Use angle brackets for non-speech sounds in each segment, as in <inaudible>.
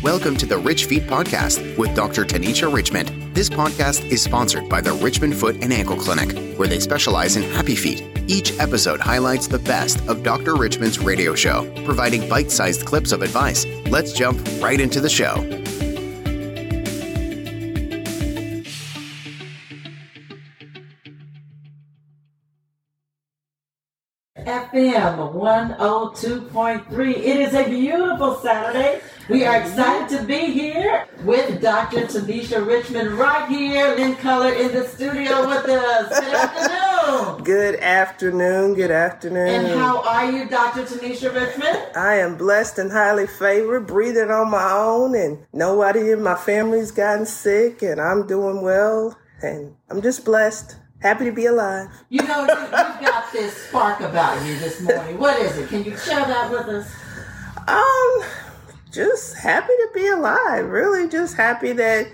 Welcome to the Rich Feet Podcast with Dr. Tanisha Richmond. This podcast is sponsored by the Richmond Foot and Ankle Clinic, where they specialize in happy feet. Each episode highlights the best of Dr. Richmond's radio show, providing bite sized clips of advice. Let's jump right into the show. FM 102.3. It is a beautiful Saturday. We are excited to be here with Dr. Tanisha Richmond right here in color in the studio with us. Good afternoon. Good afternoon. Good afternoon. And how are you, Dr. Tanisha Richmond? I am blessed and highly favored, breathing on my own, and nobody in my family's gotten sick, and I'm doing well, and I'm just blessed. Happy to be alive. You know, you, you've got this spark about you this morning. What is it? Can you share that with us? Um, just happy to be alive. Really, just happy that,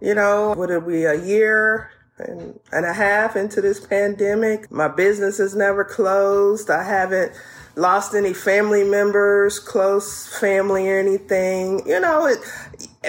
you know, would it be a year and, and a half into this pandemic? My business has never closed. I haven't lost any family members, close family or anything. You know, it,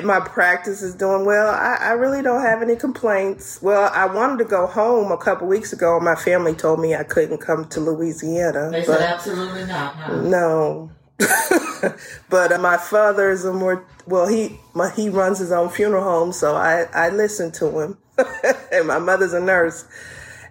my practice is doing well. I, I, really don't have any complaints. Well, I wanted to go home a couple weeks ago. and My family told me I couldn't come to Louisiana. They said absolutely not. Huh? No. <laughs> but uh, my father is a more well. He my, he runs his own funeral home, so I I listen to him. <laughs> and my mother's a nurse.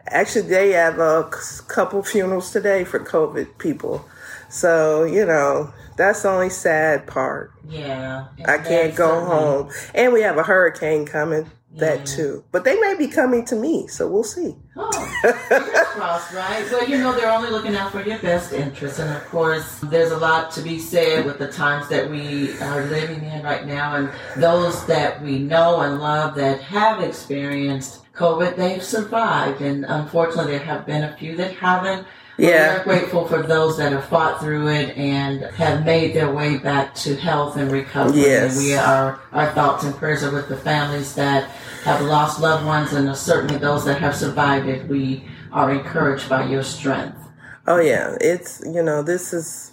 Actually, they have a couple funerals today for COVID people. So you know that's the only sad part. Yeah. I can't go certainly. home. And we have a hurricane coming. That yeah. too. But they may be coming to me, so we'll see. Oh, crossed, right? Well, you know, they're only looking out for your best interest. And of course, there's a lot to be said with the times that we are living in right now. And those that we know and love that have experienced COVID, they've survived. And unfortunately, there have been a few that haven't yeah. We're grateful for those that have fought through it and have made their way back to health and recovery. Yes. And we are, our thoughts and prayers are with the families that have lost loved ones and certainly those that have survived it. We are encouraged by your strength. Oh yeah. It's, you know, this is,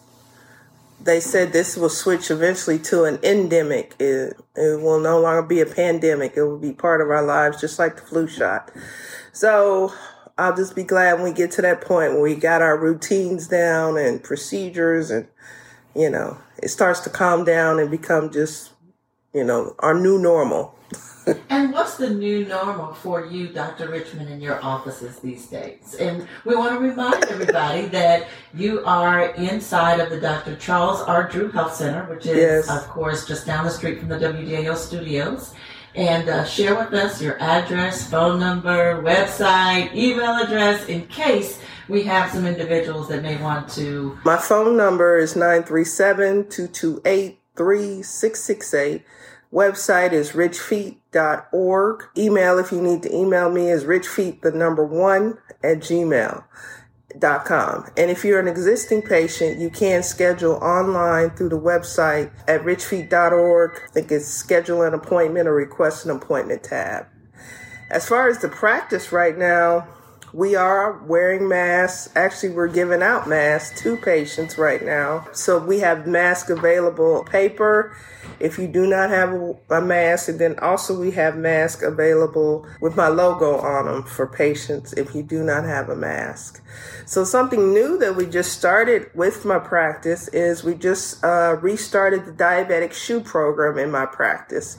they said this will switch eventually to an endemic. It, it will no longer be a pandemic. It will be part of our lives, just like the flu shot. So I'll just be glad when we get to that point where we got our routines down and procedures and, you know, it starts to calm down and become just, you know, our new normal. <laughs> and what's the new normal for you, Dr. Richmond, in your offices these days? And we want to remind everybody that you are inside of the Dr. Charles R. Drew Health Center, which is, yes. of course, just down the street from the WDAO studios and uh, share with us your address, phone number, website, email address in case we have some individuals that may want to. My phone number is 937 228 3668. Website is richfeet.org. Email, if you need to email me, is richfeet, the number one, at gmail com. And if you're an existing patient, you can schedule online through the website at richfeet.org. I think it's schedule an appointment or request an appointment tab. As far as the practice right now, we are wearing masks. Actually, we're giving out masks to patients right now. So we have mask available paper if you do not have a mask. And then also we have masks available with my logo on them for patients if you do not have a mask. So something new that we just started with my practice is we just uh, restarted the diabetic shoe program in my practice.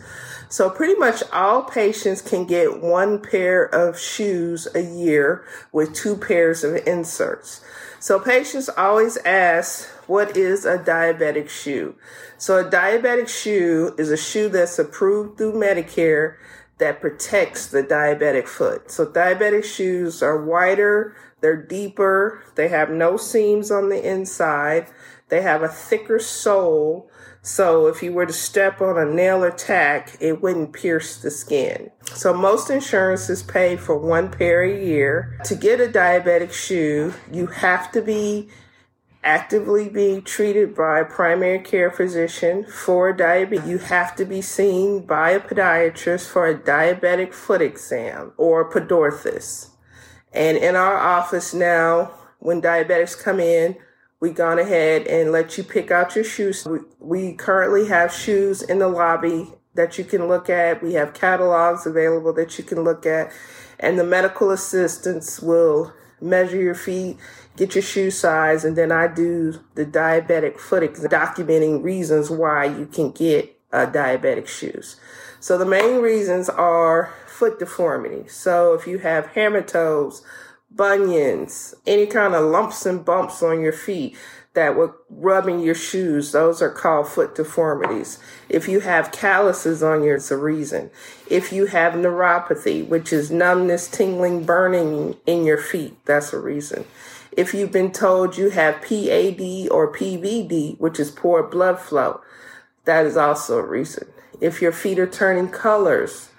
So pretty much all patients can get one pair of shoes a year with two pairs of inserts. So patients always ask, what is a diabetic shoe? So a diabetic shoe is a shoe that's approved through Medicare that protects the diabetic foot. So diabetic shoes are wider, they're deeper, they have no seams on the inside, they have a thicker sole, so if you were to step on a nail or tack, it wouldn't pierce the skin. So most insurances pay for one pair a year. To get a diabetic shoe, you have to be actively being treated by a primary care physician for diabetes. You have to be seen by a podiatrist for a diabetic foot exam or pedorthist. And in our office now, when diabetics come in, we gone ahead and let you pick out your shoes. We, we currently have shoes in the lobby that you can look at. We have catalogs available that you can look at. And the medical assistants will measure your feet, get your shoe size, and then I do the diabetic foot documenting reasons why you can get uh, diabetic shoes. So the main reasons are foot deformity. So if you have hammer toes, bunions, any kind of lumps and bumps on your feet that were rubbing your shoes, those are called foot deformities. If you have calluses on your, it's a reason. If you have neuropathy, which is numbness, tingling, burning in your feet, that's a reason. If you've been told you have PAD or PVD, which is poor blood flow, that is also a reason. If your feet are turning colors,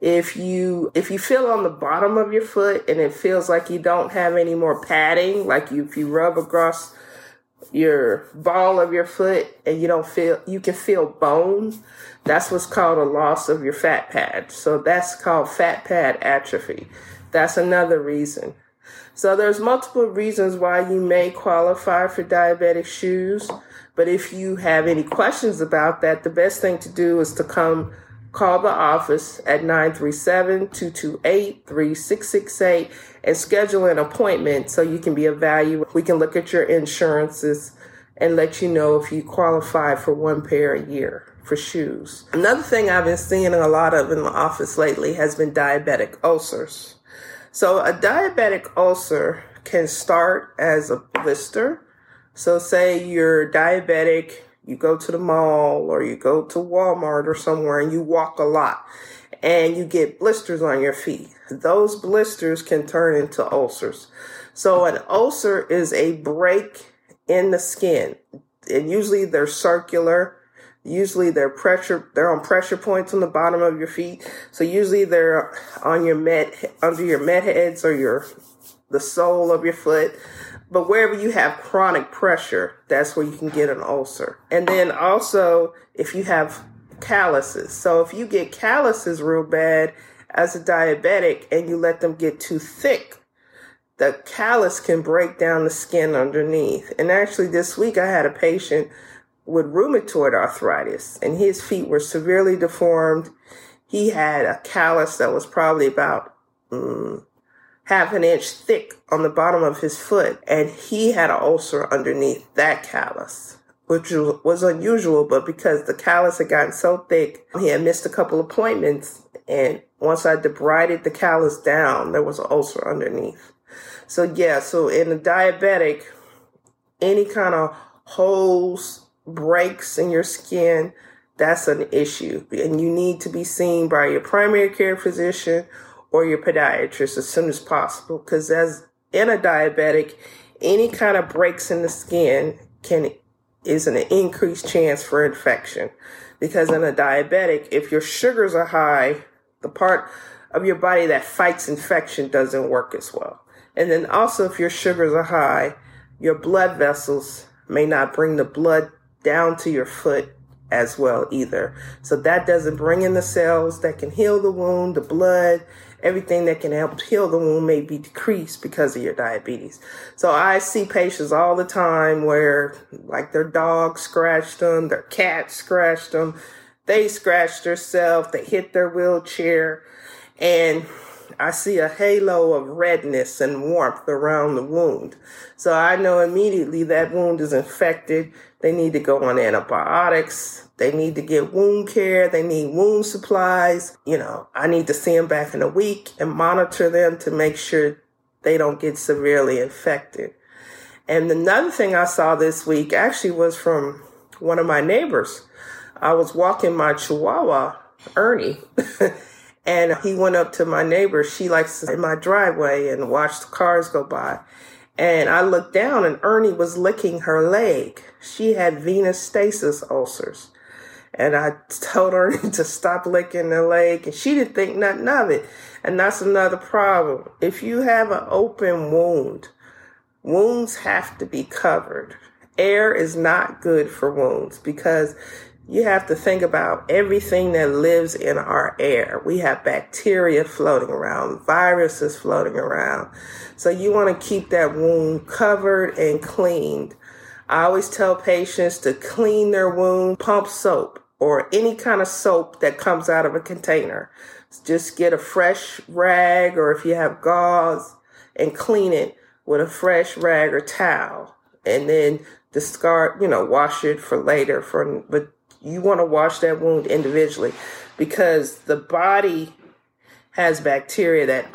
if you if you feel on the bottom of your foot and it feels like you don't have any more padding like you, if you rub across your ball of your foot and you don't feel you can feel bone that's what's called a loss of your fat pad. So that's called fat pad atrophy. That's another reason. So there's multiple reasons why you may qualify for diabetic shoes but if you have any questions about that the best thing to do is to come Call the office at 937-228-3668 and schedule an appointment so you can be evaluated. We can look at your insurances and let you know if you qualify for one pair a year for shoes. Another thing I've been seeing a lot of in the office lately has been diabetic ulcers. So a diabetic ulcer can start as a blister. So say you're diabetic, you go to the mall or you go to Walmart or somewhere and you walk a lot and you get blisters on your feet. Those blisters can turn into ulcers. So an ulcer is a break in the skin. And usually they're circular. Usually they're pressure, they're on pressure points on the bottom of your feet. So usually they're on your med, under your met heads or your, the sole of your foot. But wherever you have chronic pressure, that's where you can get an ulcer. And then also, if you have calluses. So if you get calluses real bad as a diabetic and you let them get too thick, the callus can break down the skin underneath. And actually, this week I had a patient with rheumatoid arthritis, and his feet were severely deformed. He had a callus that was probably about mm, half an inch thick on the bottom of his foot, and he had an ulcer underneath that callus, which was unusual, but because the callus had gotten so thick, he had missed a couple appointments, and once I debrided the callus down, there was an ulcer underneath. So yeah, so in a diabetic, any kind of holes, breaks in your skin, that's an issue. And you need to be seen by your primary care physician or your podiatrist as soon as possible because as in a diabetic, any kind of breaks in the skin can is an increased chance for infection. Because in a diabetic, if your sugars are high, the part of your body that fights infection doesn't work as well. And then also if your sugars are high, your blood vessels may not bring the blood down to your foot as well either. So that doesn't bring in the cells that can heal the wound, the blood, everything that can help heal the wound may be decreased because of your diabetes. So I see patients all the time where like their dog scratched them, their cat scratched them, they scratched themselves, they hit their wheelchair, and I see a halo of redness and warmth around the wound. So I know immediately that wound is infected. They need to go on antibiotics. They need to get wound care. They need wound supplies. You know, I need to see them back in a week and monitor them to make sure they don't get severely infected. And another thing I saw this week actually was from one of my neighbors. I was walking my Chihuahua, Ernie, <laughs> And he went up to my neighbor. She likes in my driveway and watched the cars go by. And I looked down and Ernie was licking her leg. She had venous stasis ulcers. And I told Ernie <laughs> to stop licking the leg and she didn't think nothing of it. And that's another problem. If you have an open wound, wounds have to be covered. Air is not good for wounds because you have to think about everything that lives in our air. We have bacteria floating around, viruses floating around. So you want to keep that wound covered and cleaned I always tell patients to clean their wound, pump soap or any kind of soap that comes out of a container. Just get a fresh rag or if you have gauze and clean it with a fresh rag or towel and then discard, you know, wash it for later for but you want to wash that wound individually because the body has bacteria that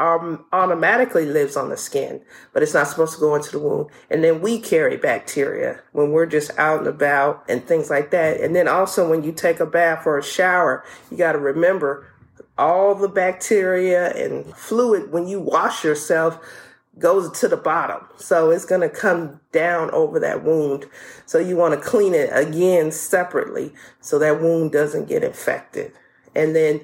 automatically lives on the skin, but it's not supposed to go into the wound. And then we carry bacteria when we're just out and about and things like that. And then also when you take a bath or a shower, you got to remember all the bacteria and fluid when you wash yourself goes to the bottom. So it's going to come down over that wound. So you want to clean it again separately so that wound doesn't get infected. And then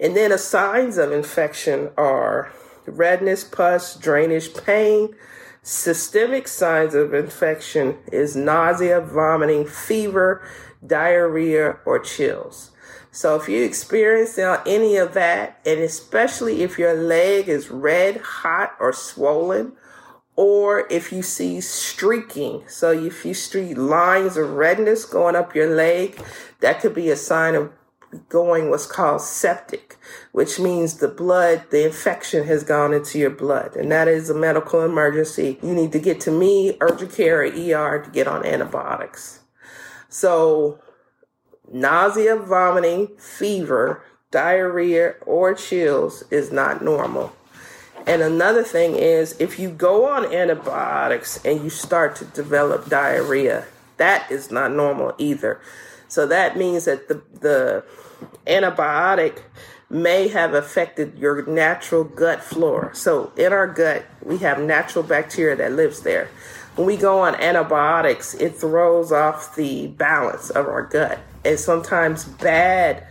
and then the signs of infection are redness, pus, drainage, pain. Systemic signs of infection is nausea, vomiting, fever, diarrhea, or chills. So if you experience any of that, and especially if your leg is red, hot, or swollen, or if you see streaking, so if you see lines of redness going up your leg, that could be a sign of going what's called septic, which means the blood, the infection has gone into your blood. And that is a medical emergency. You need to get to me, urgent care, or ER to get on antibiotics. So nausea, vomiting, fever, diarrhea, or chills is not normal. And another thing is if you go on antibiotics and you start to develop diarrhea, that is not normal either. So that means that the, the antibiotic may have affected your natural gut flora. So in our gut, we have natural bacteria that lives there. When we go on antibiotics, it throws off the balance of our gut. And sometimes bad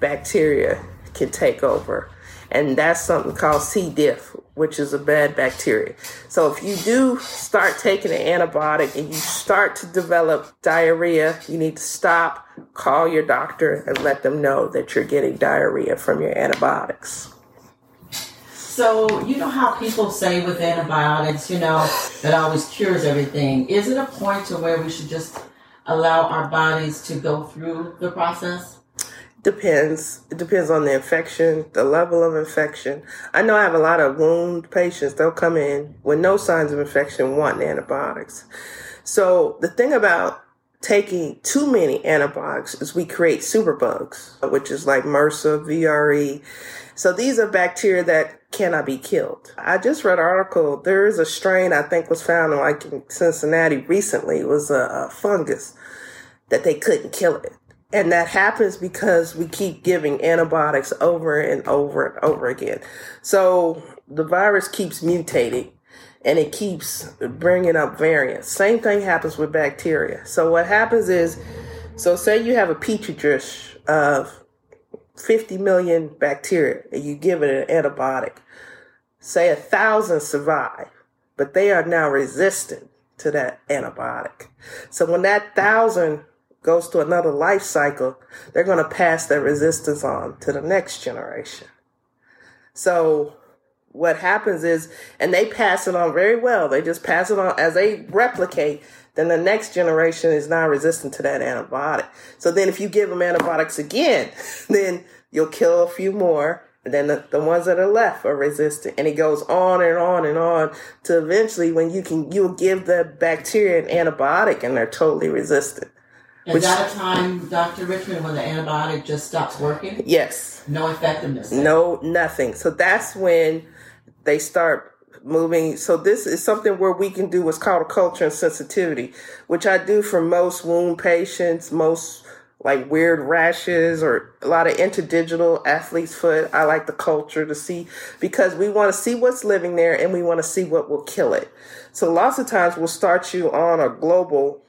bacteria can take over. And that's something called C. diff, which is a bad bacteria. So if you do start taking an antibiotic and you start to develop diarrhea, you need to stop, call your doctor, and let them know that you're getting diarrhea from your antibiotics. So, you know how people say with antibiotics, you know, that always cures everything. Is it a point to where we should just allow our bodies to go through the process? Depends. It depends on the infection, the level of infection. I know I have a lot of wound patients. They'll come in with no signs of infection, wanting antibiotics. So the thing about taking too many antibiotics is we create superbugs, which is like MRSA, VRE. So these are bacteria that cannot be killed. I just read an article. There is a strain I think was found in like in Cincinnati recently. It was a, a fungus that they couldn't kill it. And that happens because we keep giving antibiotics over and over and over again. So the virus keeps mutating and it keeps bringing up variants. Same thing happens with bacteria. So what happens is, so say you have a petri dish of 50 million bacteria and you give it an antibiotic. Say a thousand survive, but they are now resistant to that antibiotic. So when that thousand goes to another life cycle, they're going to pass that resistance on to the next generation. So what happens is, and they pass it on very well. They just pass it on as they replicate. Then the next generation is now resistant to that antibiotic. So then if you give them antibiotics again, <laughs> then you'll kill a few more. And then the, the ones that are left are resistant. And it goes on and on and on to eventually when you can, you'll give the bacteria an antibiotic and they're totally resistant. Is Which, that a time, Dr. Richmond, when the antibiotic just stops working? Yes. No effectiveness. No, nothing. So that's when they start moving. So this is something where we can do what's called a culture and sensitivity, which I do for most wound patients, most like weird rashes or a lot of interdigital athlete's foot. I like the culture to see because we want to see what's living there and we want to see what will kill it. So lots of times we'll start you on a global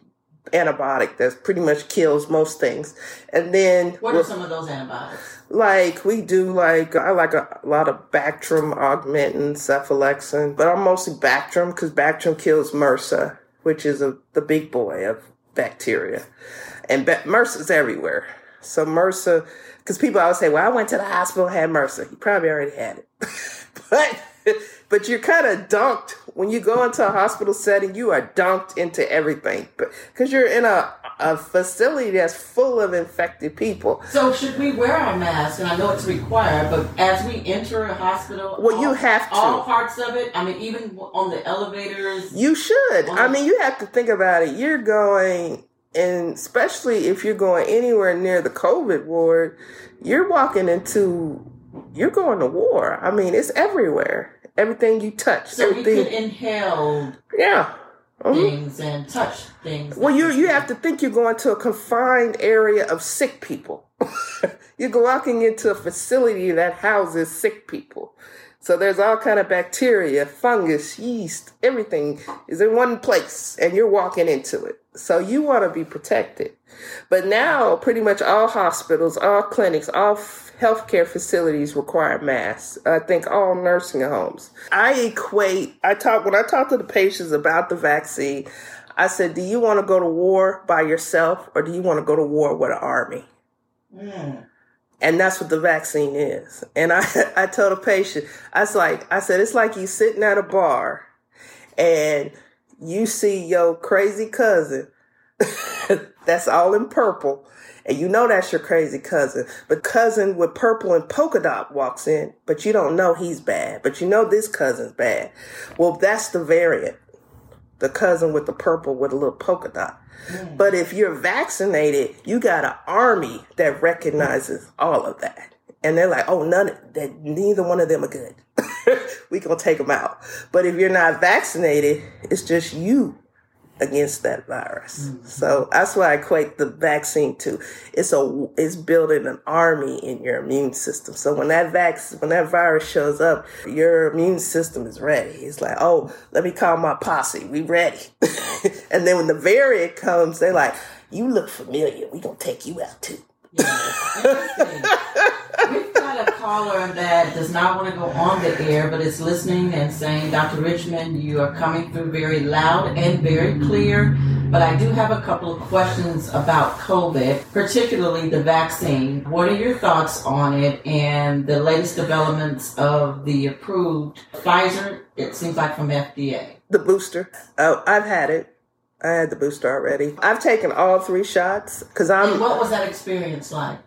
antibiotic that pretty much kills most things. And then what are some of those antibiotics? Like we do like I like a, a lot of Bactrim, Augmentin, Cephalexin, but I'm mostly Bactrim because Bactrim kills MRSA, which is a, the big boy of bacteria. And be- MRSA's everywhere. So MRSA, because people always say, well, I went to the hospital, had MRSA. You probably already had it. <laughs> but but you're kind of dunked When you go into a hospital setting, you are dumped into everything because you're in a, a facility that's full of infected people. So should we wear our mask? And I know it's required, but as we enter a hospital, well, all, you have to. All parts of it. I mean, even on the elevators. You should. I mean, you have to think about it. You're going, and especially if you're going anywhere near the COVID ward, you're walking into, you're going to war. I mean, it's everywhere everything you touch. So everything. you could inhale. Yeah. Mm-hmm. Things and touch things. Well, you you have to think you're going to a confined area of sick people. <laughs> you're walking into a facility that houses sick people. So there's all kind of bacteria, fungus, yeast, everything is in one place and you're walking into it. So you want to be protected. But now pretty much all hospitals, all clinics, all healthcare facilities require masks. I think all nursing homes. I equate, I talk, when I talk to the patients about the vaccine, I said, do you want to go to war by yourself or do you want to go to war with an army? Mm. And that's what the vaccine is. And I, <laughs> I told a patient, I was like, I said, it's like you sitting at a bar and you see your crazy cousin <laughs> that's all in purple and you know that's your crazy cousin. But cousin with purple and polka dot walks in, but you don't know he's bad. But you know this cousin's bad. Well, that's the variant. The cousin with the purple with a little polka dot. Mm. But if you're vaccinated, you got an army that recognizes all of that. And they're like, oh, none, that neither one of them are good. <laughs> we gonna take them out. But if you're not vaccinated, it's just you against that virus. Mm-hmm. So that's why I equate the vaccine to it's a it's building an army in your immune system. So when that vaccine when that virus shows up, your immune system is ready. It's like, oh, let me call my posse. We ready. <laughs> and then when the variant comes, they're like, you look familiar. We gonna take you out too. We've got a caller that does not want to go on the air, but is listening and saying, Dr. Richmond, you are coming through very loud and very clear. But I do have a couple of questions about COVID, particularly the vaccine. What are your thoughts on it and the latest developments of the approved Pfizer, it seems like from FDA? The booster. Oh, I've had it. I had the booster already. I've taken all three shots because I'm. And what was that experience like?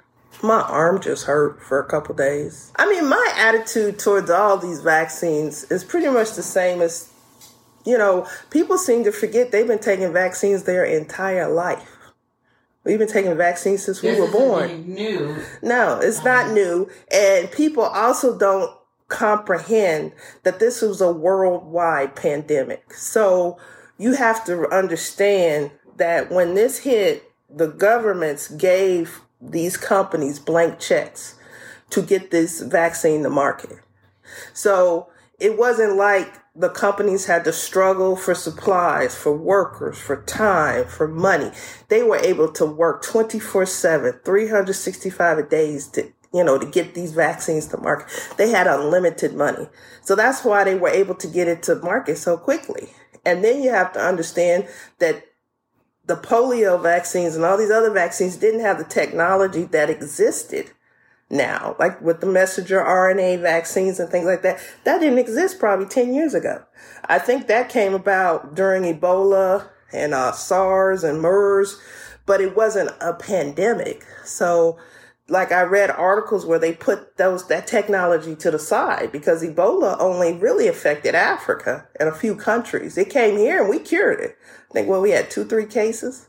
My arm just hurt for a couple days. I mean, my attitude towards all these vaccines is pretty much the same as, you know, people seem to forget they've been taking vaccines their entire life. We've been taking vaccines since this we were born. New? No, it's not uh-huh. new, and people also don't comprehend that this was a worldwide pandemic. So you have to understand that when this hit, the governments gave these companies blank checks to get this vaccine to market. So it wasn't like the companies had to struggle for supplies, for workers, for time, for money. They were able to work 24 7, 365 days to, you know, to get these vaccines to market. They had unlimited money. So that's why they were able to get it to market so quickly. And then you have to understand that the polio vaccines and all these other vaccines didn't have the technology that existed now, like with the messenger RNA vaccines and things like that. That didn't exist probably 10 years ago. I think that came about during Ebola and uh, SARS and MERS, but it wasn't a pandemic. So like I read articles where they put those that technology to the side because Ebola only really affected Africa and a few countries. It came here and we cured it. I think well we had two three cases.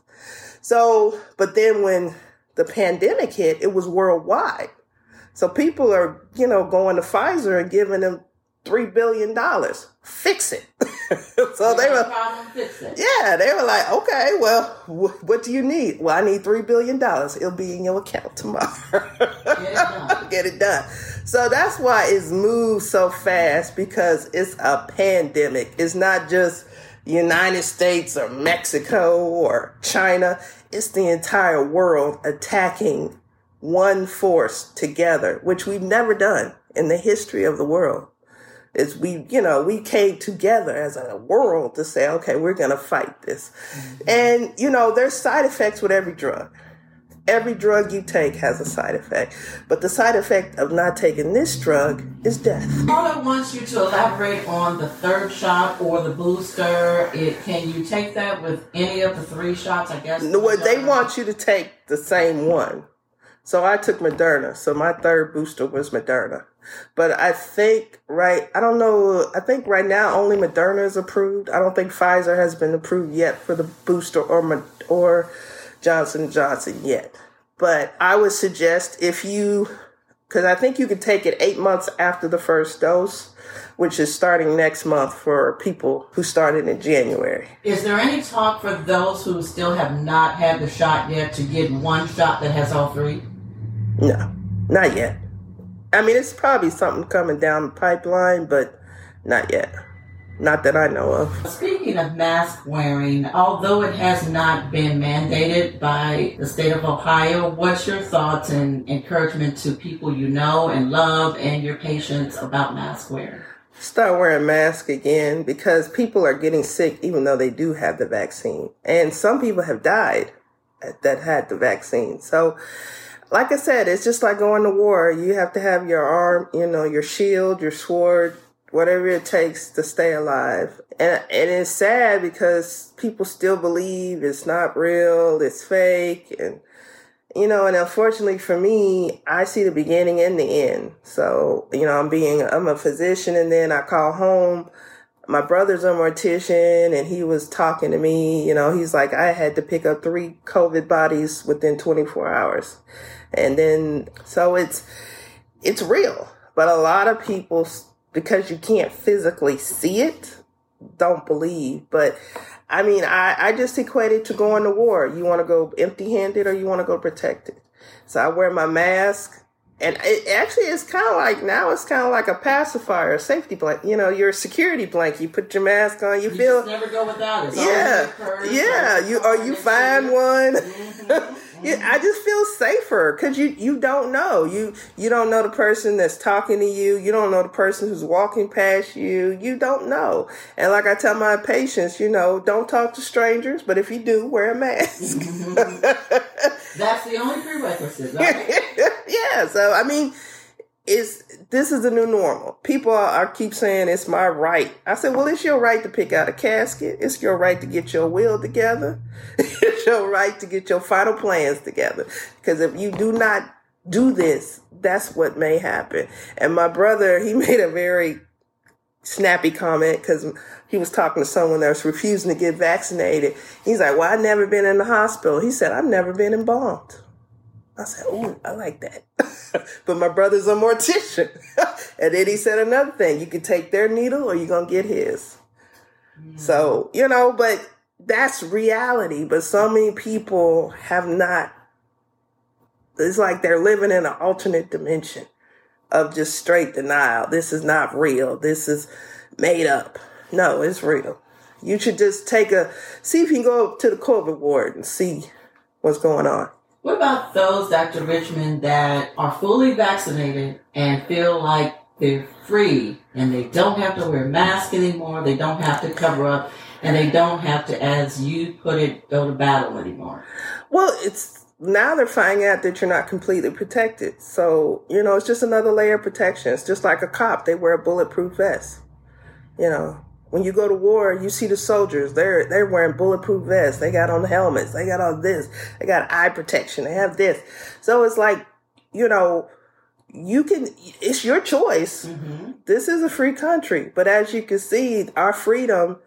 So, but then when the pandemic hit, it was worldwide. So people are, you know, going to Pfizer and giving them three billion dollars. Fix it. <laughs> so they were, yeah, they were like, okay, well, wh- what do you need? Well, I need three billion dollars. It'll be in your account tomorrow. Get <laughs> it, Get it done. So that's why it's moved so fast because it's a pandemic. It's not just United States or Mexico or China. It's the entire world attacking one force together, which we've never done in the history of the world is we, you know, we came together as a world to say, okay, we're going to fight this. Mm-hmm. And, you know, there's side effects with every drug. Every drug you take has a side effect, but the side effect of not taking this drug is death. Paula wants you to elaborate on the third shot or the booster. It, can you take that with any of the three shots? I guess. No, what they want you to take the same one. So I took Moderna. So my third booster was Moderna. But I think right, I don't know. I think right now only Moderna is approved. I don't think Pfizer has been approved yet for the booster or or Johnson Johnson yet. But I would suggest if you, because I think you could take it eight months after the first dose, which is starting next month for people who started in January. Is there any talk for those who still have not had the shot yet to get one shot that has all three? No, not yet. I mean, it's probably something coming down the pipeline, but not yet. Not that I know of. Speaking of mask wearing, although it has not been mandated by the state of Ohio, what's your thoughts and encouragement to people you know and love and your patients about mask wearing? Start wearing masks again because people are getting sick even though they do have the vaccine. And some people have died that had the vaccine. So, like I said, it's just like going to war. You have to have your arm, you know, your shield, your sword, whatever it takes to stay alive. And, and it's sad because people still believe it's not real, it's fake. And, you know, and unfortunately for me, I see the beginning and the end. So, you know, I'm being, I'm a physician and then I call home. My brother's a mortician and he was talking to me, you know, he's like, I had to pick up three COVID bodies within 24 hours. And then, so it's, it's real. But a lot of people because you can't physically see it, don't believe. But I mean, I, I just equate it to going to war. You want to go empty handed or you want to go protected. So I wear my mask. And it actually is kind of like now it's kind of like a pacifier, a safety blanket. You know, your security blanket. You put your mask on, you, you feel never go without it. It's yeah, yeah. You or you find one. Mm-hmm. <laughs> I just feel safer because you you don't know you you don't know the person that's talking to you. You don't know the person who's walking past you. You don't know. And like I tell my patients, you know, don't talk to strangers. But if you do, wear a mask. <laughs> that's the only prerequisite, right? <laughs> yeah. So I mean, it's this is the new normal. People are, are, keep saying it's my right. I said, well, it's your right to pick out a casket. It's your right to get your will together. <laughs> it's your right to get your final plans together. Because if you do not do this, that's what may happen. And my brother, he <laughs> made a very snappy comment because he was talking to someone that was refusing to get vaccinated. He's like, well, I've never been in the hospital. He said, I've never been embalmed. I said, "Oh, I like that." <laughs> but my brother's a mortician, <laughs> and then he said another thing: you can take their needle, or you're gonna get his. Mm. So you know, but that's reality. But so many people have not. It's like they're living in an alternate dimension of just straight denial. This is not real. This is made up. No, it's real. You should just take a see if you can go to the COVID ward and see what's going on. What about those, Dr. Richmond, that are fully vaccinated and feel like they're free and they don't have to wear masks anymore, they don't have to cover up, and they don't have to, as you put it, go to battle anymore? Well, it's now they're finding out that you're not completely protected. So, you know, it's just another layer of protection. It's just like a cop, they wear a bulletproof vest. You know, when you go to war, you see the soldiers. They're they're wearing bulletproof vests. They got on helmets. They got all this. They got eye protection. They have this. So it's like, you know, you can. It's your choice. Mm-hmm. This is a free country, but as you can see, our freedom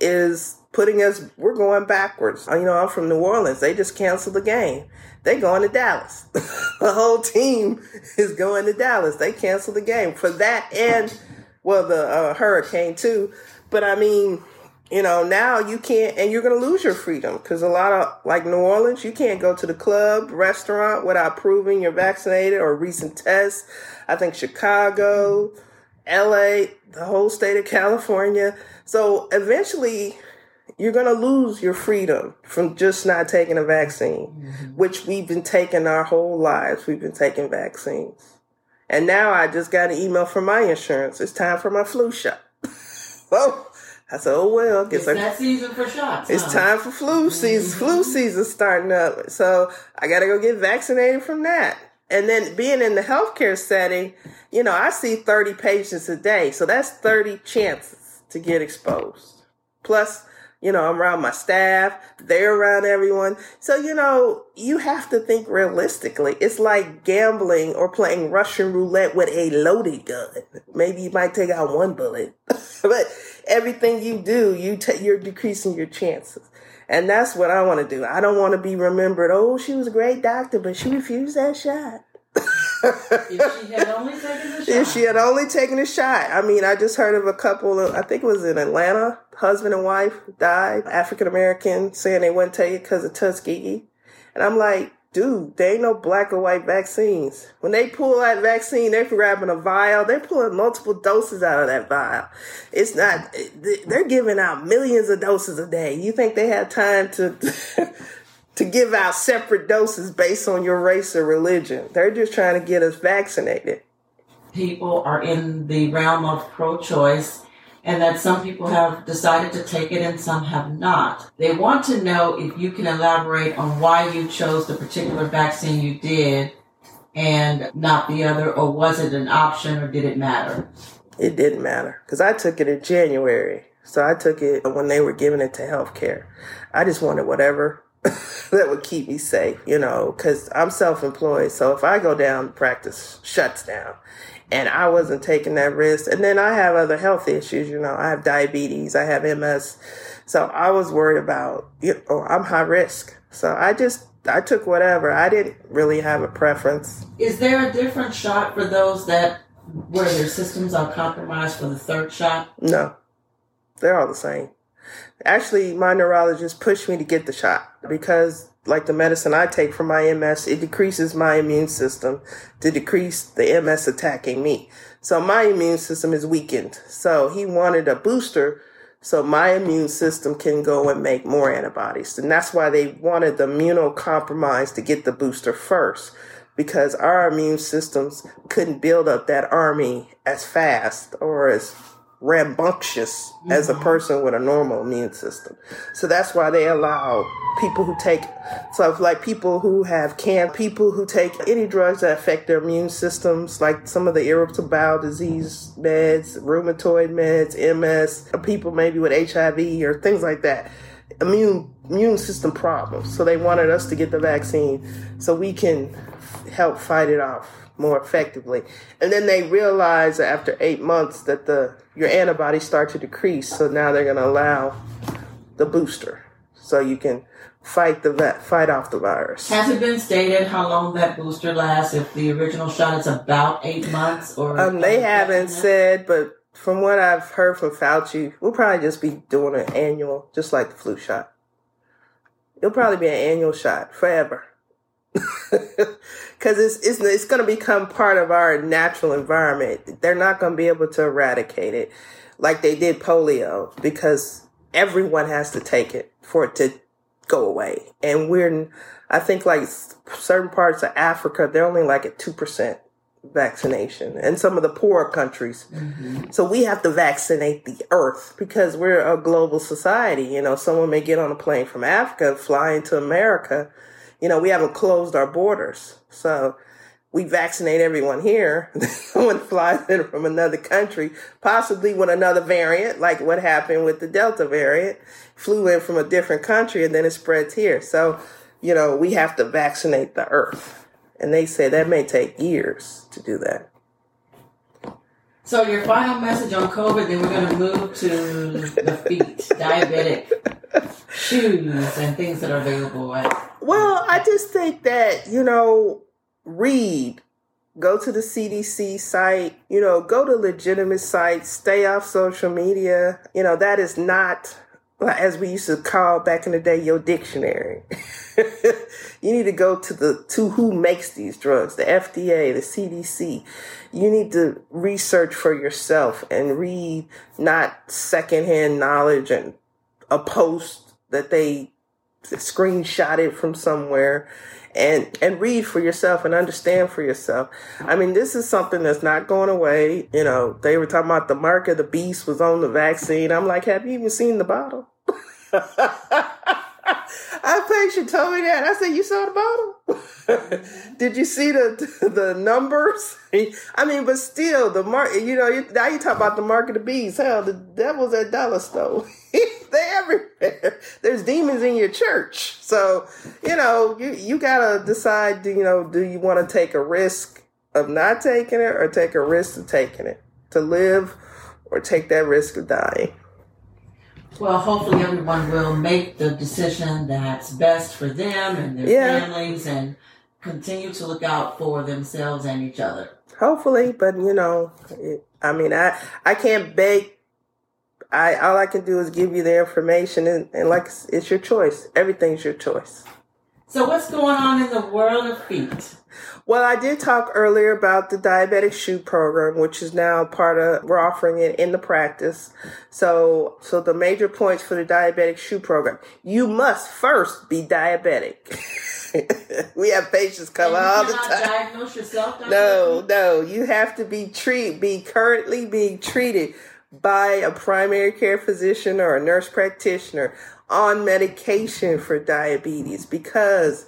is putting us. We're going backwards. You know, I'm from New Orleans. They just canceled the game. They going to Dallas. <laughs> the whole team is going to Dallas. They canceled the game for that and well the uh, hurricane too but I mean, you know, now you can't, and you're going to lose your freedom because a lot of, like New Orleans, you can't go to the club, restaurant without proving you're vaccinated or recent tests. I think Chicago, LA, the whole state of California. So eventually, you're going to lose your freedom from just not taking a vaccine, mm-hmm. which we've been taking our whole lives. We've been taking vaccines. And now I just got an email from my insurance. It's time for my flu shot. So I said, oh well, it's guess I- that season for shots. it's huh? time for flu mm-hmm. season. Flu season starting up. So I got to go get vaccinated from that. And then being in the healthcare setting, you know, I see 30 patients a day. So that's 30 chances to get exposed. Plus, you know, I'm around my staff. They're around everyone. So, you know, you have to think realistically. It's like gambling or playing Russian roulette with a loaded gun. Maybe you might take out one bullet, <laughs> but everything you do, you ta you're decreasing your chances. And that's what I want to do. I don't want to be remembered. Oh, she was a great doctor, but she refused that shot. If she had only taken the <laughs> shot. If she had only taken a shot. I mean, I just heard of a couple, of, I think it was in Atlanta, husband and wife died, African American, saying they wouldn't take it because of Tuskegee. And I'm like, dude, there ain't no black or white vaccines. When they pull that vaccine, they're grabbing a vial, they're pulling multiple doses out of that vial. It's not, they're giving out millions of doses a day. You think they have time to. <laughs> to give out separate doses based on your race or religion. They're just trying to get us vaccinated. people are in the realm of pro-choice and that some people have decided to take it and some have not. They want to know if you can elaborate on why you chose the particular vaccine you did and not the other, or was it an option or did it matter? It didn't matter because I took it in January. So I took it when they were giving it to healthcare. I just wanted whatever <laughs> that would keep me safe, you know, because I'm self employed. So if I go down, practice shuts down. And I wasn't taking that risk. And then I have other health issues, you know, I have diabetes, I have MS. So I was worried about, you know, I'm high risk. So I just, I took whatever. I didn't really have a preference. Is there a different shot for those that where their systems are compromised for the third shot? No, they're all the same. Actually, my neurologist pushed me to get the shot because, like the medicine I take for my MS, it decreases my immune system to decrease the MS attacking me. So my immune system is weakened. So he wanted a booster so my immune system can go and make more antibodies. And that's why they wanted the immunocompromised to get the booster first because our immune systems couldn't build up that army as fast or as rambunctious as a mm-hmm. person with a normal immune system. So that's why they allow people who take stuff like people who have can people who take any drugs that affect their immune systems, like some of the irritable bowel disease meds, rheumatoid meds, MS, people maybe with HIV or things like that. Immune immune system problems. So they wanted us to get the vaccine so we can help fight it off more effectively. And then they realize after eight months that the your antibodies start to decrease. So now they're going to allow the booster, so you can fight the fight off the virus. Has it been stated how long that booster lasts? If the original shot is about eight months, or Um, they haven't said, but from what I've heard from Fauci, we'll probably just be doing an annual, just like the flu shot. It'll probably be an annual shot forever. <laughs> Because it's, it's, it's going to become part of our natural environment. They're not going to be able to eradicate it like they did polio because everyone has to take it for it to go away. And we're, I think, like certain parts of Africa, they're only like at 2% vaccination and some of the poorer countries. Mm-hmm. So we have to vaccinate the earth because we're a global society. You know, someone may get on a plane from Africa, fly into America. You know, we haven't closed our borders. So we vaccinate everyone here. <laughs> Someone flies in from another country, possibly with another variant, like what happened with the Delta variant, flew in from a different country and then it spreads here. So, you know, we have to vaccinate the earth. And they say that may take years to do that. So your final message on COVID, then we're going to move to the feet, diabetic shoes, and things that are available at. Well, I just think that, you know, read, go to the CDC site, you know, go to legitimate sites, stay off social media. You know, that is not, as we used to call back in the day, your dictionary. <laughs> you need to go to the, to who makes these drugs, the FDA, the CDC. You need to research for yourself and read not secondhand knowledge and a post that they screenshot it from somewhere and and read for yourself and understand for yourself. I mean, this is something that's not going away. You know, they were talking about the mark of the beast was on the vaccine. I'm like, have you even seen the bottle? <laughs> A patient told me that. I said, "You saw the bottle? <laughs> Did you see the <laughs> the numbers? I mean, but still, the mark. You know, now you talk about the mark of the beast. Hell, the devil's at dollar store. They everywhere. <laughs> There's demons in your church. So, you know, you, you gotta decide, you know, do you want to take a risk of not taking it or take a risk of taking it? To live or take that risk of dying? Well, hopefully everyone will make the decision that's best for them and their yeah. families and continue to look out for themselves and each other. Hopefully, but you know, it, I mean, I I can't beg I all I can do is give you the information, and, and like it's your choice. Everything's your choice. So what's going on in the world of feet? Well, I did talk earlier about the diabetic shoe program, which is now part of we're offering it in the practice. So, so the major points for the diabetic shoe program: you must first be diabetic. <laughs> we have patients come all the time. Diagnose yourself. No, no, you have to be treat, be currently being treated by a primary care physician or a nurse practitioner on medication for diabetes because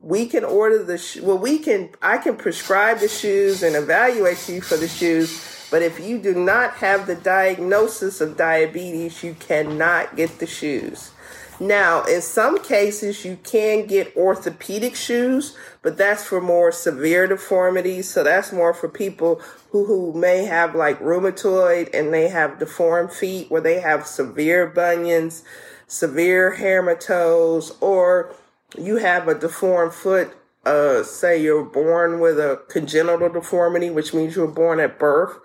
we can order the sh- well we can I can prescribe the shoes and evaluate you for the shoes but if you do not have the diagnosis of diabetes you cannot get the shoes. Now, in some cases, you can get orthopedic shoes, but that's for more severe deformities. So that's more for people who, who may have like rheumatoid and they have deformed feet where they have severe bunions, severe hammertoes, or you have a deformed foot. Uh, say you're born with a congenital deformity, which means you were born at birth.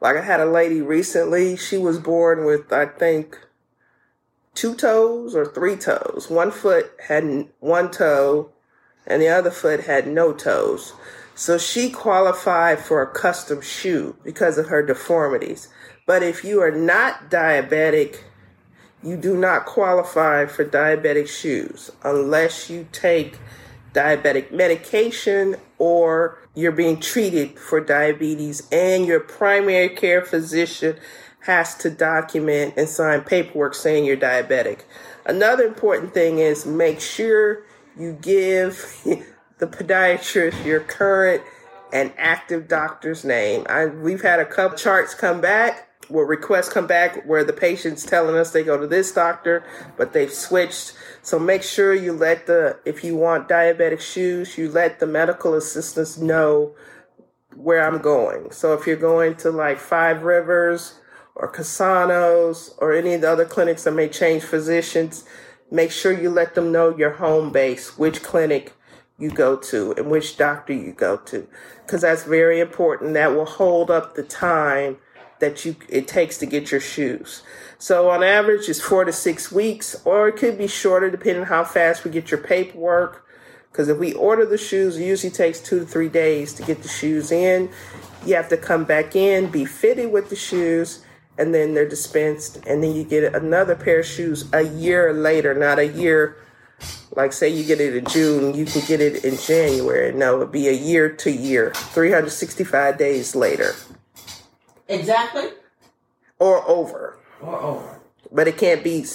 Like I had a lady recently, she was born with, I think, two toes or three toes. One foot had one toe and the other foot had no toes. So she qualified for a custom shoe because of her deformities. But if you are not diabetic, you do not qualify for diabetic shoes unless you take diabetic medication or you're being treated for diabetes and your primary care physician has to document and sign paperwork saying you're diabetic. Another important thing is make sure you give <laughs> the podiatrist your current and active doctor's name. I, we've had a couple charts come back where requests come back where the patient's telling us they go to this doctor, but they've switched. So make sure you let the, if you want diabetic shoes, you let the medical assistants know where I'm going. So if you're going to like Five Rivers, or Casanos or any of the other clinics that may change physicians, make sure you let them know your home base, which clinic you go to and which doctor you go to. Because that's very important. That will hold up the time that you it takes to get your shoes. So on average it's four to six weeks or it could be shorter depending how fast we get your paperwork. Because if we order the shoes it usually takes two to three days to get the shoes in. You have to come back in be fitted with the shoes and then they're dispensed and then you get another pair of shoes a year later not a year like say you get it in june you can get it in january. No it'd be a year to year 365 days later. Exactly. Or over. Or over. But it can't be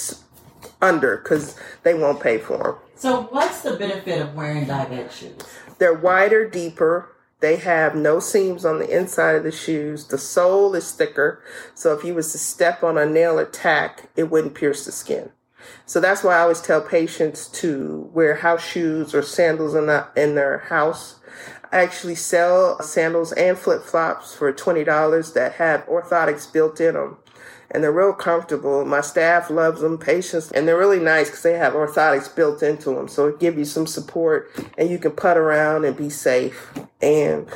under because they won't pay for them so what's the benefit of wearing diabetic shoes? They're wider deeper they have no seams on the inside of the shoes. The sole is thicker, so if you was to step on a nail or tack, it wouldn't pierce the skin. So that's why I always tell patients to wear house shoes or sandals in, the, in their house. I actually sell sandals and flip flops for $20 that have orthotics built in them and they're real comfortable. My staff loves them, patients, and they're really nice because they have orthotics built into them. So it gives you some support and you can putt around and be safe and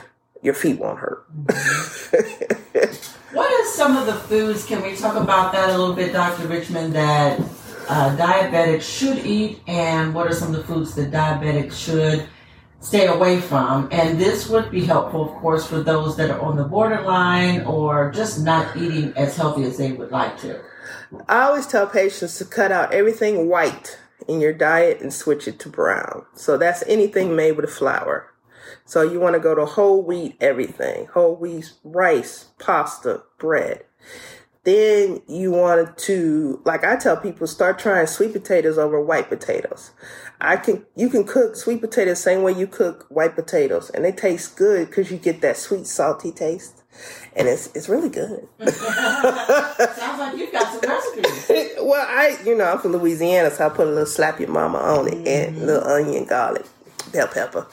your feet won't hurt. <laughs> what are some of the foods? Can we talk about that a little bit, Dr. Richmond, that uh, diabetics should eat and what are some of the foods that diabetics should stay away from. And this would be helpful, of course, for those that are on the borderline or just not eating as healthy as they would like to. I always tell patients to cut out everything white in your diet and switch it to brown. So that's anything made with flour. So you want to go to whole wheat everything, whole wheat rice, pasta, bread. Then you want to, like I tell people, start trying sweet potatoes over white potatoes. I can, you can cook sweet potatoes same way you cook white potatoes, and they taste good because you get that sweet, salty taste, and it's it's really good. <laughs> Sounds like you've got some recipes. <laughs> well, I, you know, I'm from Louisiana, so I put a little slap your mama on it and a little onion, garlic, bell pepper.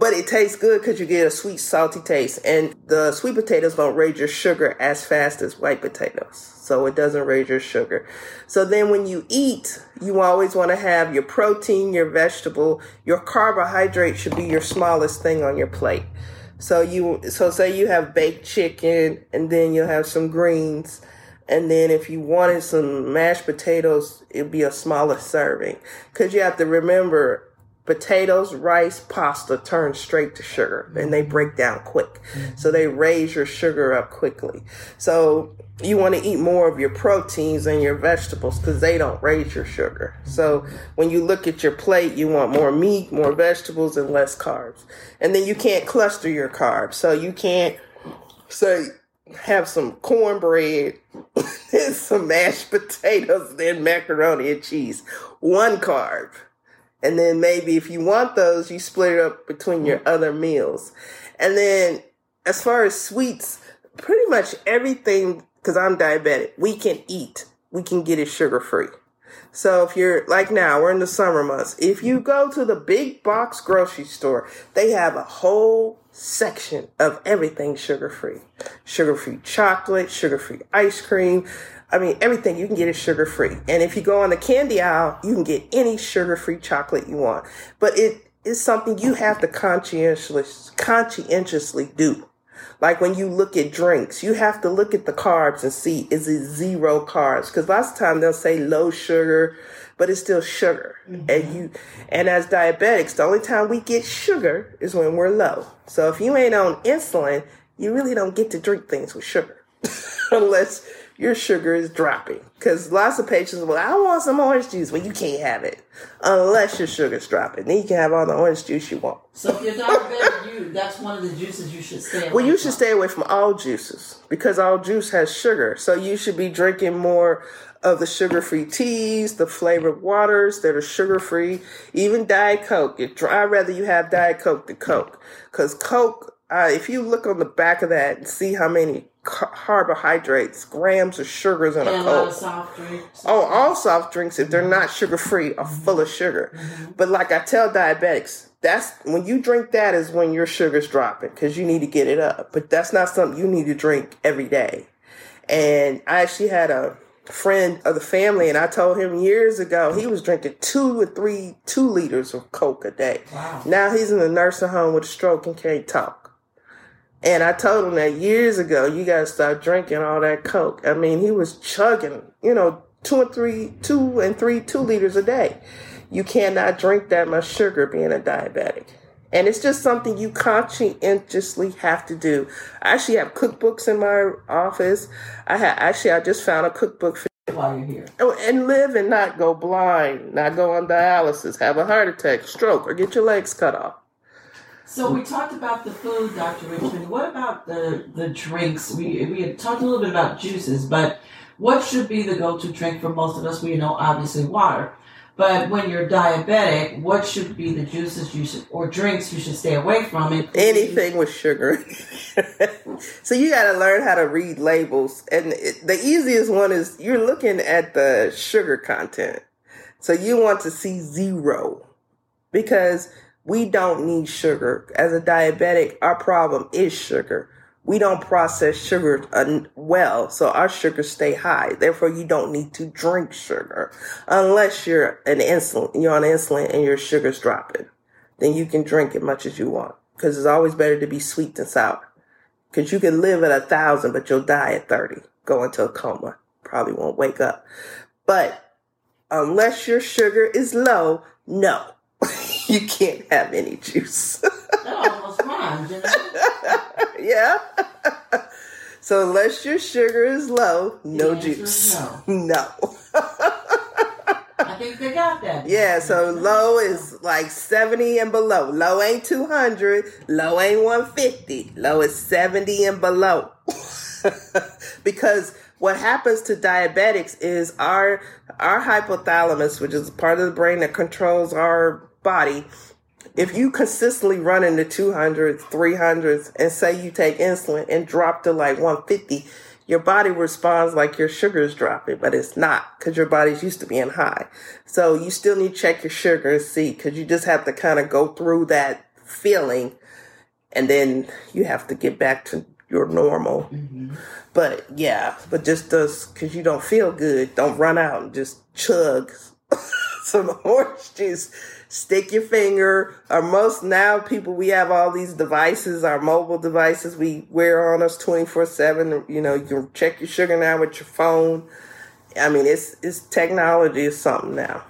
But it tastes good because you get a sweet, salty taste. And the sweet potatoes don't raise your sugar as fast as white potatoes. So it doesn't raise your sugar. So then when you eat, you always want to have your protein, your vegetable, your carbohydrate should be your smallest thing on your plate. So you, so say you have baked chicken and then you'll have some greens. And then if you wanted some mashed potatoes, it'd be a smaller serving. Cause you have to remember potatoes, rice, pasta turn straight to sugar and they mm-hmm. break down quick. So mm-hmm. they raise your sugar up quickly. So you want to eat more of your proteins and your vegetables because they don't raise your sugar. So mm-hmm. when you look at your plate, you want more meat, more vegetables, and less carbs. And then you can't cluster your carbs. So you can't say, have some cornbread and <laughs> some mashed potatoes, then macaroni and cheese. One carb. And then maybe if you want those, you split it up between your mm-hmm. other meals. And then as far as sweets, pretty much everything, because I'm diabetic, we can eat. We can get it sugar free. So if you're like now, we're in the summer months. If you mm-hmm. go to the big box grocery store, they have a whole section of everything sugar free. Sugar free chocolate, sugar free ice cream, I mean, everything you can get is sugar free. And if you go on the candy aisle, you can get any sugar free chocolate you want. But it is something you have to conscientiously, conscientiously do. Like when you look at drinks, you have to look at the carbs and see is it zero carbs? Because lots of time they'll say low sugar, but it's still sugar. Mm-hmm. And you, and as diabetics, the only time we get sugar is when we're low. So if you ain't on insulin, you really don't get to drink things with sugar <laughs> unless your sugar is dropping. Because lots of patients, well, I want some orange juice. Well, you can't have it unless your sugar's dropping. Then you can have all the orange juice you want. So if you're diabetic, you that's one of the juices you should stay away Well, you from. should stay away from all juices because all juice has sugar. So you should be drinking more of the sugar-free teas, the flavored waters that are sugar-free, even Diet Coke. I'd rather you have Diet Coke than Coke. Because Coke, uh, if you look on the back of that and see how many carbohydrates, grams of sugars in and a a lot of Coke. soft drinks. Oh, all soft drinks, if they're not sugar free, are mm-hmm. full of sugar. Mm-hmm. But like I tell diabetics, that's when you drink that is when your sugar's dropping because you need to get it up. But that's not something you need to drink every day. And I actually had a friend of the family, and I told him years ago he was drinking two or three, two liters of Coke a day. Wow. Now he's in a nursing home with a stroke and can't talk. And I told him that years ago, you gotta stop drinking all that Coke. I mean, he was chugging, you know, two and three, two and three, two liters a day. You cannot drink that much sugar being a diabetic. And it's just something you conscientiously have to do. I actually have cookbooks in my office. I have, actually, I just found a cookbook for while you're here. Oh, and live and not go blind, not go on dialysis, have a heart attack, stroke, or get your legs cut off. So we talked about the food, Dr. Richmond. What about the the drinks? We we had talked a little bit about juices, but what should be the go-to drink for most of us? We know obviously water. But when you're diabetic, what should be the juices you should or drinks you should stay away from? It anything with sugar. <laughs> so you got to learn how to read labels, and it, the easiest one is you're looking at the sugar content. So you want to see zero because we don't need sugar. As a diabetic, our problem is sugar. We don't process sugar uh, well, so our sugars stay high. Therefore, you don't need to drink sugar unless you're an insulin. You're on insulin and your sugar's dropping. Then you can drink as much as you want because it's always better to be sweet than sour. Because you can live at a thousand, but you'll die at thirty. Go into a coma. Probably won't wake up. But unless your sugar is low, no, <laughs> you can't have any juice. that almost rhymes, you know. yeah. so unless your sugar is low, no juice. no. <laughs> No. I think they got that. Yeah, so low is like 70 and below. Low ain't 200, low ain't 150. Low is 70 and below. <laughs> because what happens to diabetics is our our hypothalamus, which is part of the brain that controls our body, if you consistently run in the 200s, 300s, and say you take insulin and drop to like 150, your body responds like your sugar is dropping, but it's not because your body's used to being high. So you still need to check your sugar and see because you just have to kind of go through that feeling and then you have to get back to your normal. Mm-hmm. But yeah, but just does because you don't feel good, don't run out and just chug <laughs> some orange juice stick your finger. Or most now people we have all these devices our mobile devices we wear on us 24 7 you know you can check your sugar now with your phone. I mean it's it's technology is something now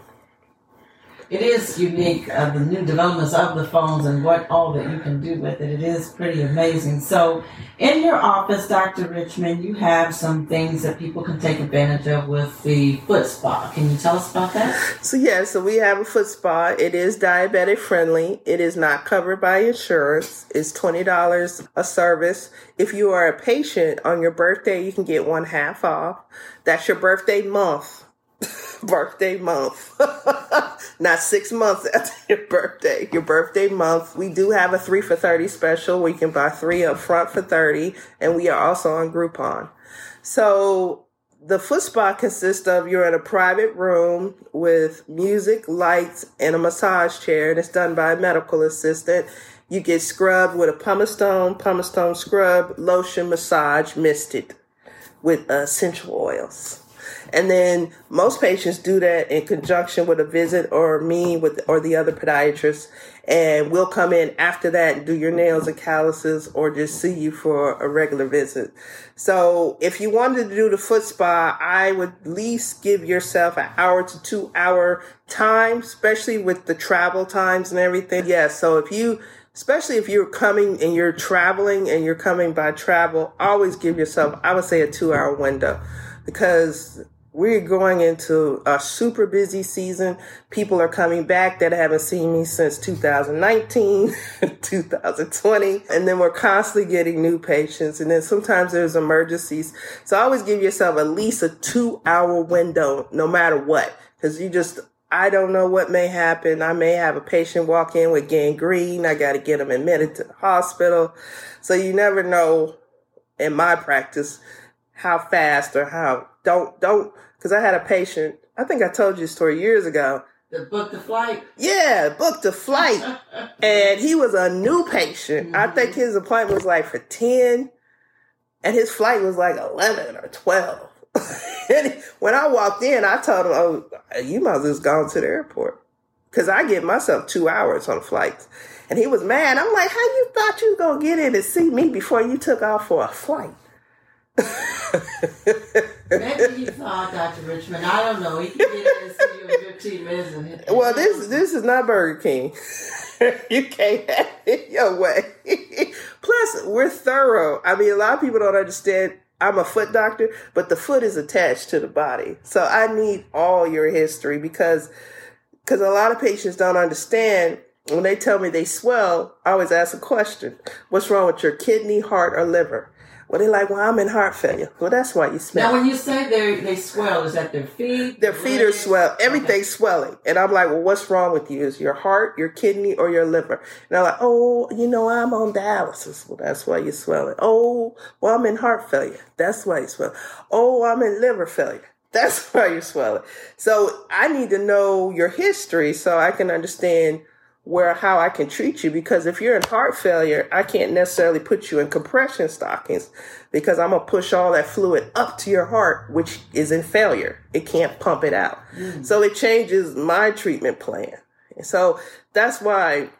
it is unique, uh, the new developments of the phones and what all that you can do with it. It is pretty amazing. So, in your office, Dr. Richmond, you have some things that people can take advantage of with the foot spa. Can you tell us about that? So, yeah, so we have a foot spa. It is diabetic friendly. It is not covered by insurance. It's $20 a service. If you are a patient on your birthday, you can get one half off. That's your birthday month <laughs> birthday month. <laughs> Not six months <laughs> after your birthday. Your birthday month. We do have a three for 30 special where you can buy three up front for 30 and we are also on Groupon. So the foot spa consists of you're in a private room with music, lights, and a massage chair, and it's done by a medical assistant. You get scrubbed with a pumice stone, pumice stone scrub, lotion, massage, misted with uh, essential oils. And then most patients do that in conjunction with a visit or me with or the other podiatrist. And we'll come in after that and do your nails and calluses or just see you for a regular visit. So if you wanted to do the foot spa, I would at least give yourself an hour to two hour time, especially with the travel times and everything. Yeah. So if you especially if you're coming and you're traveling and you're coming by travel, always give yourself, I would say, a two hour window because we're going into a super busy season. People are coming back that haven't seen me since 2019, <laughs> 2020. And then we're constantly getting new patients. And then sometimes there's emergencies. So always give yourself at least a two hour window, no matter what. Cause you just, I don't know what may happen. I may have a patient walk in with gangrene. I got to get them admitted to the hospital. So you never know in my practice how fast or how don't don't because I had a patient. I think I told you a story years ago. The book the flight. Yeah, booked a flight, <laughs> and he was a new patient. Mm-hmm. I think his appointment was like for ten, and his flight was like eleven or twelve. <laughs> and when I walked in, I told him, "Oh, you might as well just gone to the airport." Because I give myself two hours on flights. And he was mad. I'm like, how you thought you was going to get in and see me before you took off for a flight? Maybe he saw Dr. Richmond. I don't know. He can get in and see you in 15 minutes. And, well, this this is not Burger King. <laughs> you can't have it your way. <laughs> Plus, we're thorough. I mean, a lot of people don't understand. I'm a foot doctor, but the foot is attached to the body. So I need all your history because because a lot of patients don't understand when they tell me they swell, I always ask a question. What's wrong with your kidney, heart, or liver? Well, they're like, well, I'm in heart failure. Well, that's why you smell. Now, when you say they they swell, is that their feet? Their feet are swell. Everything's okay. swelling. And I'm like, well, what's wrong with you? Is your heart, your kidney, or your liver? And they're like, oh, you know, I'm on dialysis. Well, that's why you're swelling. Oh, well, I'm in heart failure. That's why you swell. Oh, I'm in liver failure. <laughs> That's why you're swelling. So I need to know your history so I can understand where how I can treat you because if you're in heart failure, I can't necessarily put you in compression stockings because I'm gonna push all that fluid up to your heart, which is in failure. It can't pump it out. Mm. So it changes my treatment plan. So that's why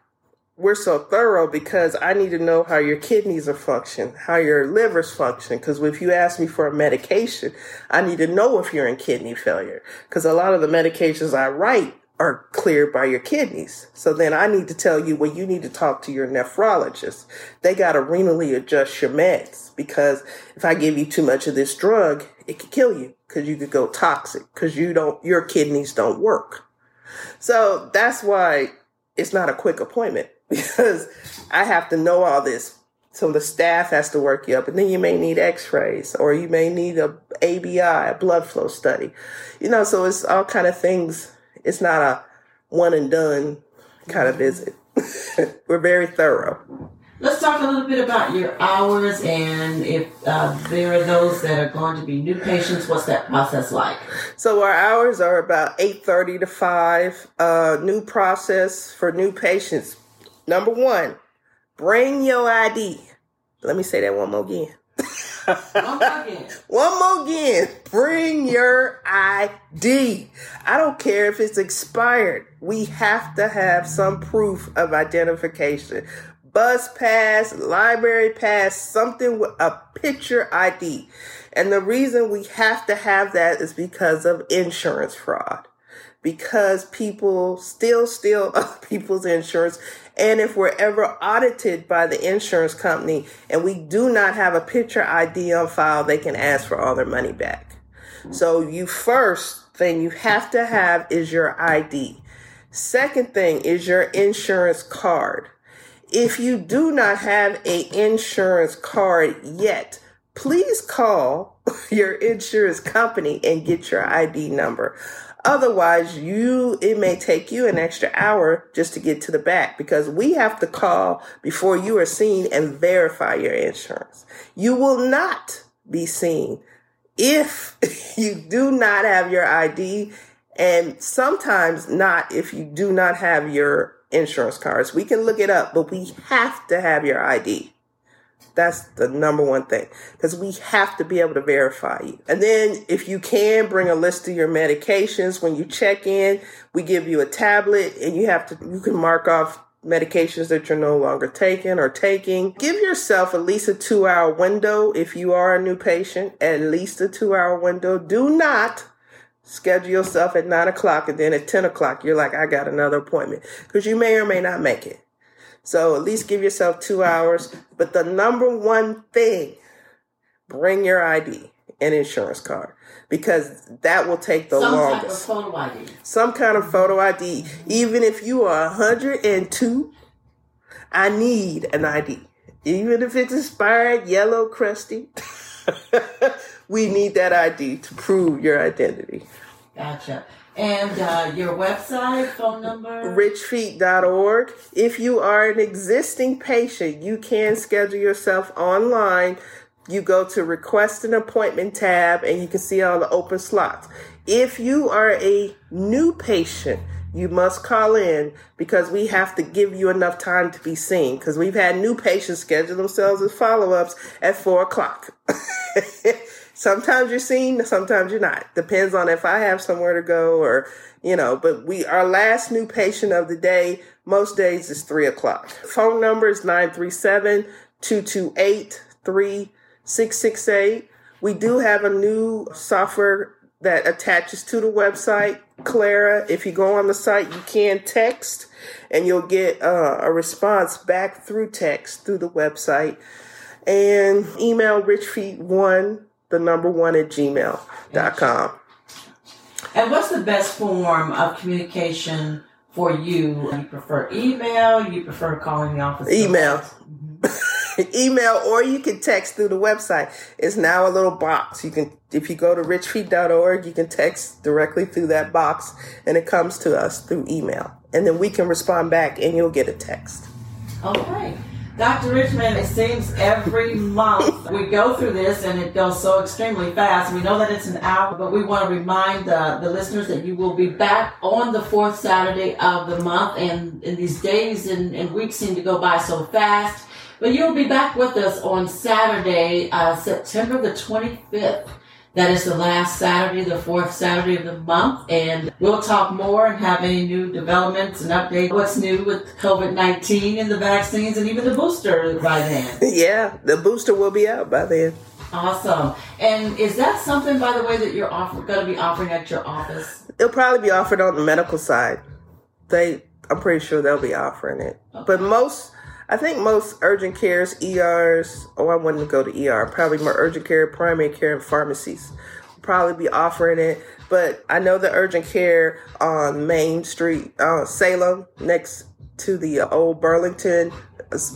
we're so thorough because I need to know how your kidneys are functioning, how your liver's function. Because if you ask me for a medication, I need to know if you're in kidney failure. Because a lot of the medications I write are cleared by your kidneys. So then I need to tell you, well, you need to talk to your nephrologist. They got to renally adjust your meds because if I give you too much of this drug, it could kill you because you could go toxic because you don't, your kidneys don't work. So that's why it's not a quick appointment <laughs> because I have to know all this. So the staff has to work you up and then you may need x-rays or you may need a ABI, a blood flow study. You know, so it's all kind of things. It's not a one and done kind of visit. <laughs> We're very thorough. Let's talk a little bit about your hours and if uh, there are those that are going to be new patients, what's that process like? So our hours are about 8.30 to 5. Uh, new process for new patients. Number one, bring your ID. Let me say that one more again. <laughs> One more again. One more again. Bring your ID. I don't care if it's expired. We have to have some proof of identification. Bus pass, library pass, something with a picture ID. And the reason we have to have that is because of insurance fraud. Because people still steal <laughs> other people's insurance. And if we're ever audited by the insurance company and we do not have a picture ID on file, they can ask for all their money back. So you first thing you have to have is your ID. Second thing is your insurance card. If you do not have a insurance card yet, please call <laughs> your insurance company and get your ID number. Otherwise, you it may take you an extra hour just to get to the back because we have to call before you are seen and verify your insurance. You will not be seen if <laughs> you do not have your ID and sometimes not if you do not have your insurance cards. We can look it up, but we have to have your ID. That's the number one thing because we have to be able to verify you. And then if you can bring a list of your medications when you check in, we give you a tablet and you have to, you can mark off medications that you're no longer taking or taking. Give yourself at least a two hour window if you are a new patient, at least a two hour window. Do not schedule yourself at nine o'clock and then at 10 o'clock, you're like, I got another appointment because you may or may not make it. So at least give yourself two hours. But the number one thing, bring your ID and insurance card because that will take the longest. Some longest. type of photo ID. Some kind of photo ID. Even if you are 102, I need an ID. Even if it's expired, yellow, crusty, <laughs> we need that ID to prove your identity. Gotcha. And uh, your website, phone number? richfeet.org. If you are an existing patient, you can schedule yourself online. You go to request an appointment tab and you can see all the open slots. If you are a new patient, you must call in because we have to give you enough time to be seen because we've had new patients schedule themselves as follow-ups at four o'clock. <laughs> sometimes you're seen, sometimes you're not. Depends on if I have somewhere to go or, you know, but we, our last new patient of the day, most days is three o'clock. Phone number is 937-228-3668. We do have a new software that attaches to the website, Klara. If you go on the site, you can text and you'll get uh, a response back through text through the website. And email richfeet1 the number one at gmail.com. And what's the best form of communication for you? You prefer email? You prefer calling the office? Email. Mm-hmm. <laughs> email or you can text through the website. It's now a little box. You can if you go to richfeet.org, you can text directly through that box and it comes to us through email. And then we can respond back and you'll get a text. Okay. Dr. Richmond, it seems every month <laughs> we go through this and it goes so extremely fast. We know that it's an hour, but we want to remind the, the listeners that you will be back on the fourth Saturday of the month. And, and these days and, and weeks seem to go by so fast. But you'll be back with us on Saturday, uh, September the 25th. That is the last Saturday, the fourth Saturday of the month, and we'll talk more and have any new developments and update what's new with COVID-19 and the vaccines and even the booster by then. <laughs> yeah, the booster will be out by then. Awesome. And is that something, by the way, that you're offer, going to be offering at your office? It'll probably be offered on the medical side. they, I'm pretty sure they'll be offering it. Okay. But most, I think most urgent cares, ERs, oh, I wouldn't go to ER, probably more urgent care, primary care, and pharmacies will probably be offering it. But I know the urgent care on Main Street, uh, Salem, next to the old Burlington,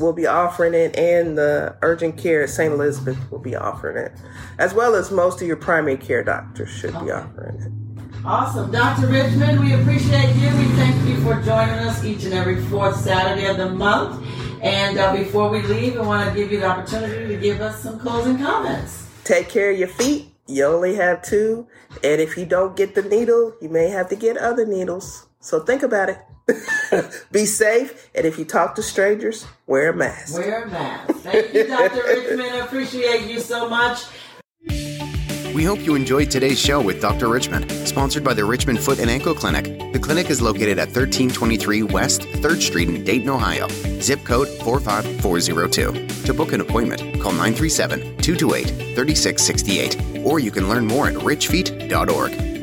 will be offering it, and the urgent care at St. Elizabeth will be offering it, as well as most of your primary care doctors should okay. be offering it. Awesome. Dr. Richmond, we appreciate you. We thank you for joining us each and every fourth Saturday of the month. And uh, before we leave, I want to give you the opportunity to give us some closing comments. Take care of your feet. You only have two. And if you don't get the needle, you may have to get other needles. So think about it. <laughs> Be safe. And if you talk to strangers, wear a mask. Wear a mask. Thank you, Dr. <laughs> Richmond. I appreciate you so much. We hope you enjoyed today's show with Dr. Richmond, sponsored by the Richmond Foot and Ankle Clinic. The clinic is located at 1323 West 3rd Street in Dayton, Ohio. Zip code 45402. To book an appointment, call 937 228 3668, or you can learn more at richfeet.org.